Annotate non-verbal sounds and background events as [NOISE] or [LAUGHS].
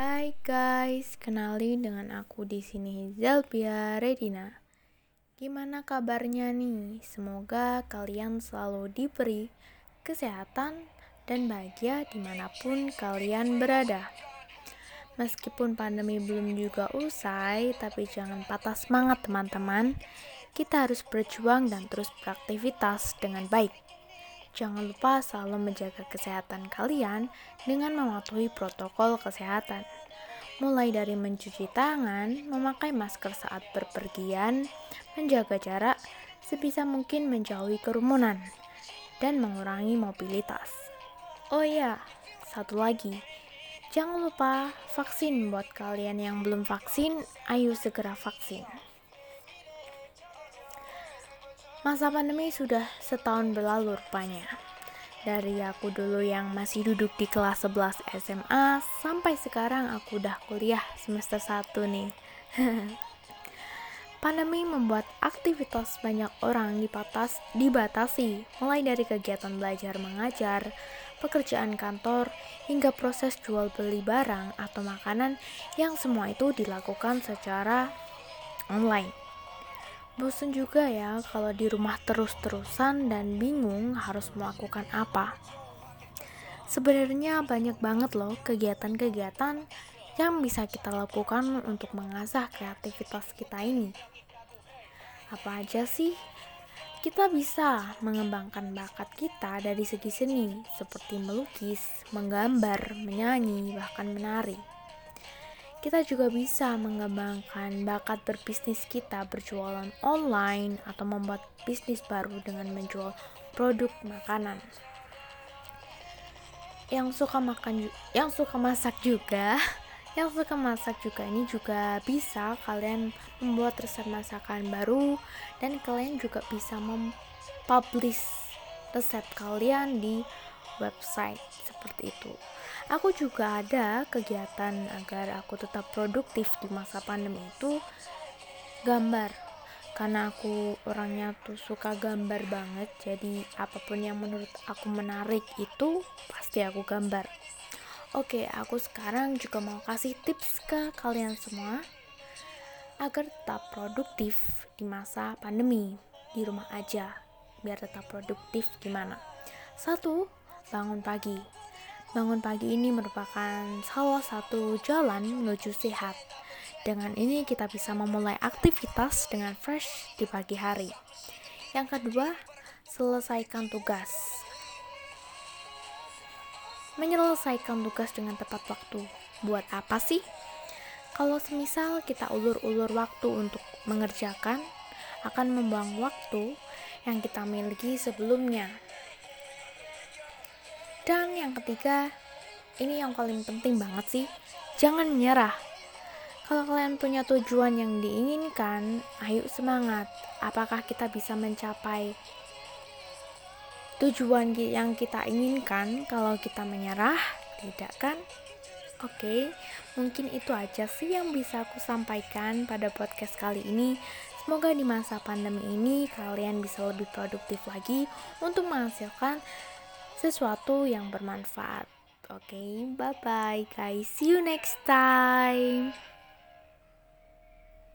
Hai guys, kenali dengan aku di sini Zelpia Redina. Gimana kabarnya nih? Semoga kalian selalu diberi kesehatan dan bahagia di mana pun kalian berada. Meskipun pandemi belum juga usai, tapi jangan patah semangat teman-teman. Kita harus berjuang dan terus beraktivitas dengan baik. Jangan lupa selalu menjaga kesehatan kalian dengan mematuhi protokol kesehatan. Mulai dari mencuci tangan, memakai masker saat berpergian, menjaga jarak, sebisa mungkin menjauhi kerumunan, dan mengurangi mobilitas. Oh iya, satu lagi. Jangan lupa vaksin buat kalian yang belum vaksin, ayo segera vaksin. Masa pandemi sudah setahun berlalu rupanya. Dari aku dulu yang masih duduk di kelas 11 SMA sampai sekarang aku udah kuliah semester 1 nih. [LAUGHS] Pandemi membuat aktivitas banyak orang dipatas, dibatasi, mulai dari kegiatan belajar mengajar, pekerjaan kantor, hingga proses jual beli barang atau makanan yang semua itu dilakukan secara online. Bosan juga ya kalau di rumah terus-terusan dan bingung harus melakukan apa. Sebenarnya banyak banget loh kegiatan-kegiatan yang bisa kita lakukan untuk mengasah kreativitas kita ini. Apa aja sih? Kita bisa mengembangkan bakat kita dari segi seni, seperti melukis, menggambar, menyanyi, bahkan menari kita juga bisa mengembangkan bakat berbisnis kita berjualan online atau membuat bisnis baru dengan menjual produk makanan. Yang suka makan yang suka masak juga, [LAUGHS] yang suka masak juga ini juga bisa kalian membuat resep masakan baru dan kalian juga bisa mempublish resep kalian di website seperti itu. Aku juga ada kegiatan agar aku tetap produktif di masa pandemi itu gambar. Karena aku orangnya tuh suka gambar banget, jadi apa pun yang menurut aku menarik itu pasti aku gambar. Oke, aku sekarang juga mau kasih tips ke kalian semua agar tetap produktif di masa pandemi di rumah aja biar tetap produktif gimana satu bangun pagi Bangun pagi ini merupakan salah satu jalan menuju sehat. Dengan ini kita bisa memulai aktivitas dengan fresh di pagi hari. Yang kedua, selesaikan tugas. Menyelesaikan tugas dengan tepat waktu. Buat apa sih? Kalau semisal kita ulur-ulur waktu untuk mengerjakan, akan membuang waktu yang kita miliki sebelumnya dan yang ketiga, ini yang paling penting banget sih, jangan menyerah. Kalau kalian punya tujuan yang diinginkan, ayo semangat. Apakah kita bisa mencapai tujuan yang kita inginkan kalau kita menyerah? Tidak kan? Oke, mungkin itu aja sih yang bisa aku sampaikan pada podcast kali ini. Semoga di masa pandemi ini kalian bisa lebih produktif lagi untuk menghasilkan sesuatu yang bermanfaat. Oke, okay, bye bye guys. See you next time.